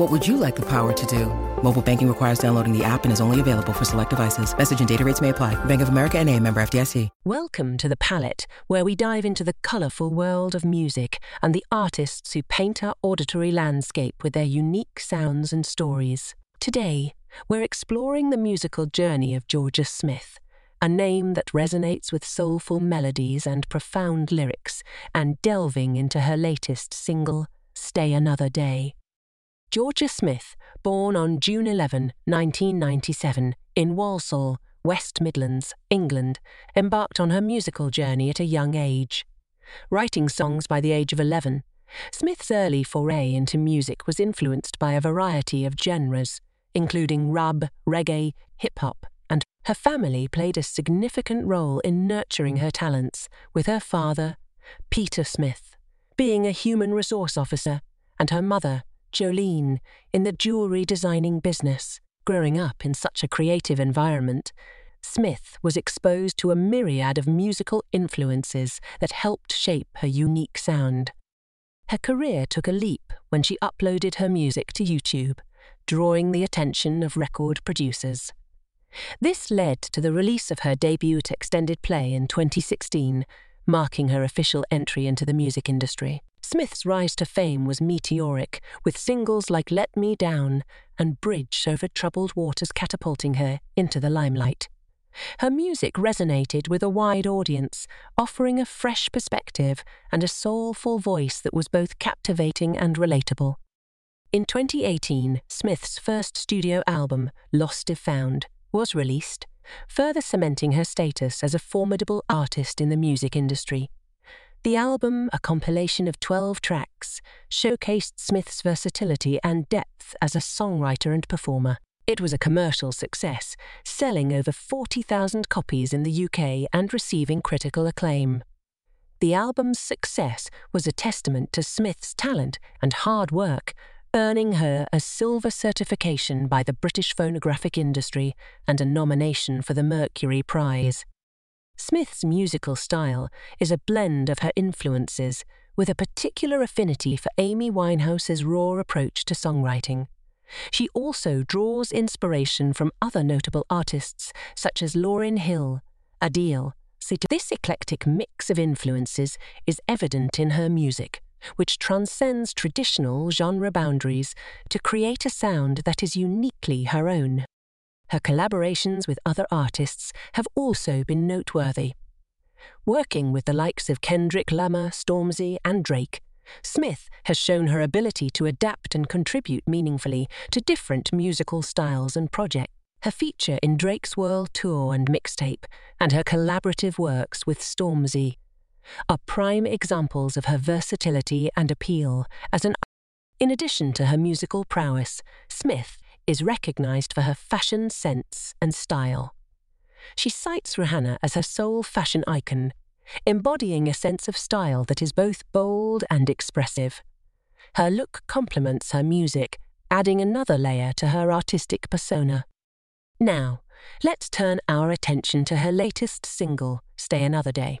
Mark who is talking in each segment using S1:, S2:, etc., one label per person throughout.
S1: What would you like the power to do? Mobile banking requires downloading the app and is only available for select devices. Message and data rates may apply. Bank of America and a member FDIC.
S2: Welcome to The Palette, where we dive into the colourful world of music and the artists who paint our auditory landscape with their unique sounds and stories. Today, we're exploring the musical journey of Jorja Smith, a name that resonates with soulful melodies and profound lyrics, and delving into her latest single, Stay Another Day. Jorja Smith, born on June 11, 1997, in Walsall, West Midlands, England, embarked on her musical journey at a young age. Writing songs by the age of 11, Smith's early foray into music was influenced by a variety of genres, including rub, reggae, hip hop, and her family played a significant role in nurturing her talents, with her father, Peter Smith, being a human resource officer, and her mother, Jolene, in the jewellery designing business. Growing up in such a creative environment, Smith was exposed to a myriad of musical influences that helped shape her unique sound. Her career took a leap when she uploaded her music to YouTube, drawing the attention of record producers. This led to the release of her debut extended play in 2016, marking her official entry into the music industry. Smith's rise to fame was meteoric, with singles like Let Me Down and Bridge Over Troubled Waters catapulting her into the limelight. Her music resonated with a wide audience, offering a fresh perspective and a soulful voice that was both captivating and relatable. In 2018, Smith's first studio album, Lost & Found, was released, further cementing her status as a formidable artist in the music industry. The album, a compilation of 12 tracks, showcased Smith's versatility and depth as a songwriter and performer. It was a commercial success, selling over 40,000 copies in the UK and receiving critical acclaim. The album's success was a testament to Smith's talent and hard work, earning her a silver certification by the British phonographic industry and a nomination for the Mercury Prize. Smith's musical style is a blend of her influences, with a particular affinity for Amy Winehouse's raw approach to songwriting. She also draws inspiration from other notable artists such as Lauryn Hill, Adele. This eclectic mix of influences is evident in her music, which transcends traditional genre boundaries to create a sound that is uniquely her own. Her collaborations with other artists have also been noteworthy. Working with the likes of Kendrick Lamar, Stormzy, and Drake, Smith has shown her ability to adapt and contribute meaningfully to different musical styles and projects. Her feature in Drake's World Tour and mixtape, and her collaborative works with Stormzy, are prime examples of her versatility and appeal as an. In addition to her musical prowess, Smith is recognized for her fashion sense and style. She cites Rihanna as her sole fashion icon, embodying a sense of style that is both bold and expressive. Her look complements her music, adding another layer to her artistic persona. Now, let's turn our attention to her latest single, Stay Another Day.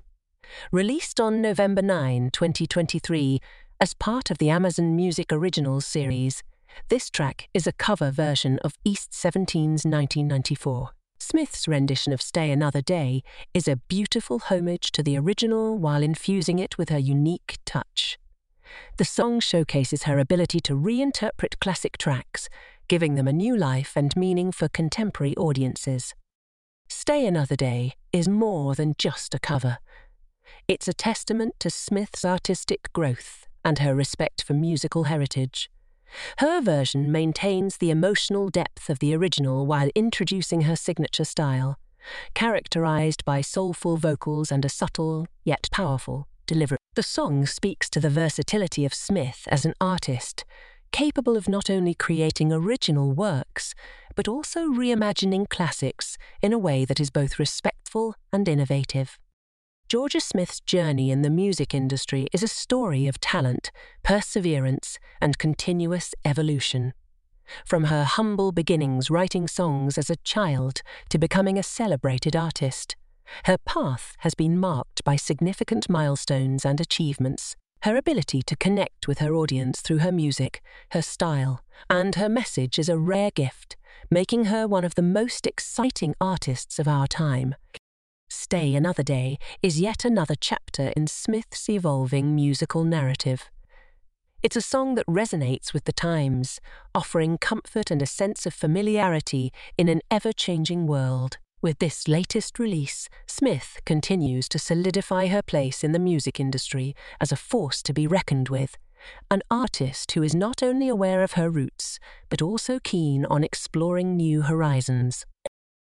S2: Released on November 9, 2023, as part of the Amazon Music Originals series, this track is a cover version of East 17's 1994. Smith's rendition of Stay Another Day is a beautiful homage to the original while infusing it with her unique touch. The song showcases her ability to reinterpret classic tracks, giving them a new life and meaning for contemporary audiences. Stay Another Day is more than just a cover. It's a testament to Smith's artistic growth and her respect for musical heritage. Her version maintains the emotional depth of the original while introducing her signature style, characterized by soulful vocals and a subtle, yet powerful, delivery. The song speaks to the versatility of Smith as an artist, capable of not only creating original works, but also reimagining classics in a way that is both respectful and innovative. Jorja Smith's journey in the music industry is a story of talent, perseverance, and continuous evolution. From her humble beginnings writing songs as a child to becoming a celebrated artist, her path has been marked by significant milestones and achievements. Her ability to connect with her audience through her music, her style, and her message is a rare gift, making her one of the most exciting artists of our time. Stay Another Day is yet another chapter in Smith's evolving musical narrative. It's a song that resonates with the times, offering comfort and a sense of familiarity in an ever changing world. With this latest release, Smith continues to solidify her place in the music industry as a force to be reckoned with, an artist who is not only aware of her roots, but also keen on exploring new horizons.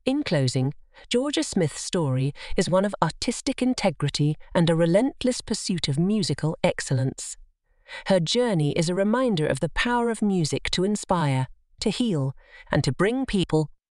S2: In closing, Jorja Smith's story is one of artistic integrity and a relentless pursuit of musical excellence. Her journey is a reminder of the power of music to inspire, to heal, and to bring people